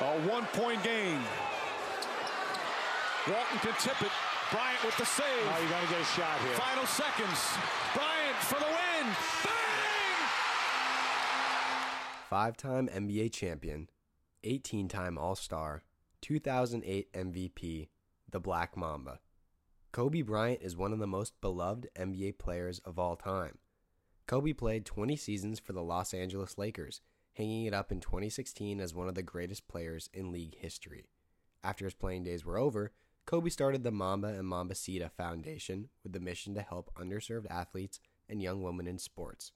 A one-point game. Walton can tip it. Bryant with the save. Oh, you got to get a shot here. Final seconds. Bryant for the win. Bang! Five time NBA champion, 18 time All Star, 2008 MVP, the Black Mamba. Kobe Bryant is one of the most beloved NBA players of all time. Kobe played 20 seasons for the Los Angeles Lakers, hanging it up in 2016 as one of the greatest players in league history. After his playing days were over, Kobe started the Mamba and Mamba Mambacita Foundation with the mission to help underserved athletes and young women in sports.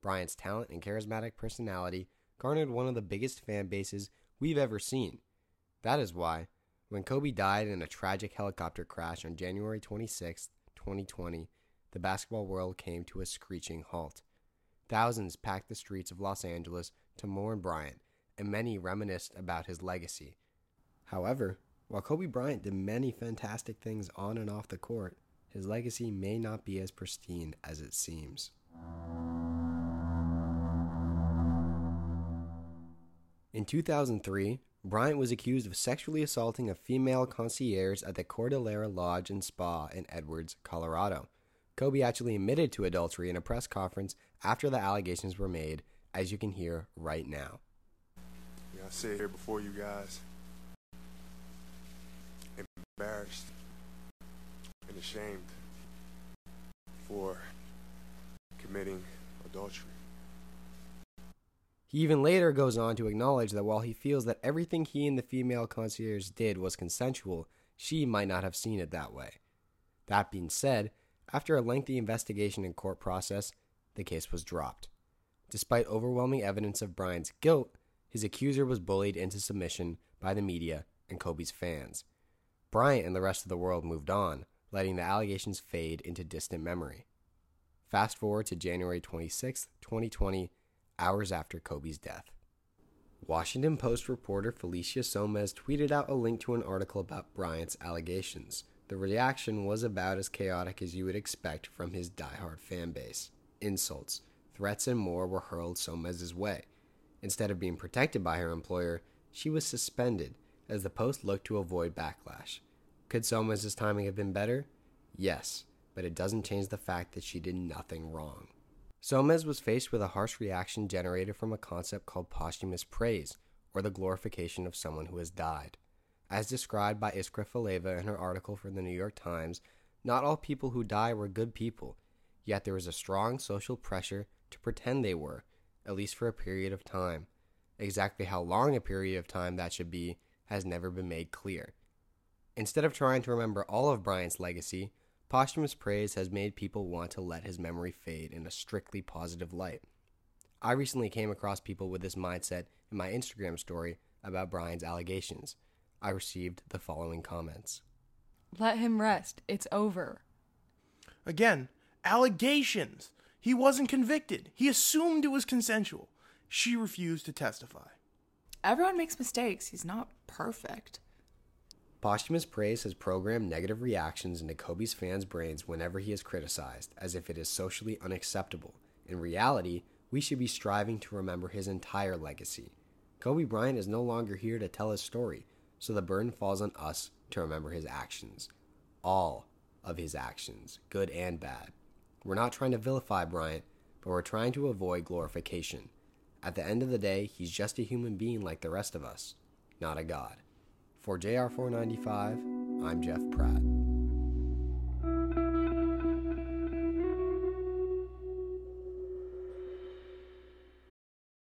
Bryant's talent and charismatic personality garnered one of the biggest fan bases we've ever seen. That is why, when Kobe died in a tragic helicopter crash on January 26, 2020, the basketball world came to a screeching halt. Thousands packed the streets of Los Angeles to mourn Bryant, and many reminisced about his legacy. However, while Kobe Bryant did many fantastic things on and off the court, his legacy may not be as pristine as it seems. In 2003, Bryant was accused of sexually assaulting a female concierge at the Cordillera Lodge and Spa in Edwards, Colorado. Kobe actually admitted to adultery in a press conference after the allegations were made, as you can hear right now. Yeah, I sit here before you guys embarrassed and ashamed for committing adultery. He even later goes on to acknowledge that while he feels that everything he and the female concierge did was consensual, she might not have seen it that way. That being said, after a lengthy investigation and court process, the case was dropped. Despite overwhelming evidence of Bryant's guilt, his accuser was bullied into submission by the media and Kobe's fans. Bryant and the rest of the world moved on, letting the allegations fade into distant memory. Fast forward to January 26, 2020, hours after Kobe's death. Washington Post reporter Felicia Sonmez tweeted out a link to an article about Bryant's allegations. The reaction was about as chaotic as you would expect from his diehard fan base. Insults, threats, and more were hurled Sonmez's way. Instead of being protected by her employer, she was suspended as the Post looked to avoid backlash. Could Sonmez's timing have been better? Yes, but it doesn't change the fact that she did nothing wrong. Sonmez was faced with a harsh reaction generated from a concept called posthumous praise, or the glorification of someone who has died. As described by Iskra Faleva in her article for the New York Times, not all people who die were good people, yet there was a strong social pressure to pretend they were, at least for a period of time. Exactly how long a period of time that should be has never been made clear. Instead of trying to remember all of Bryant's legacy, posthumous praise has made people want to let his memory fade in a strictly positive light. I recently came across people with this mindset in my Instagram story about Bryant's allegations. I received the following comments Let him rest. It's over. Again, allegations. He wasn't convicted. He assumed it was consensual. She refused to testify. Everyone makes mistakes. He's not perfect. Posthumous praise has programmed negative reactions into Kobe's fans' brains whenever he is criticized, as if it is socially unacceptable. In reality, we should be striving to remember his entire legacy. Kobe Bryant is no longer here to tell his story, so the burden falls on us to remember his actions. All of his actions, good and bad. We're not trying to vilify Bryant, but we're trying to avoid glorification. At the end of the day, he's just a human being like the rest of us, not a god. For JR495, I'm Jeff Pratt.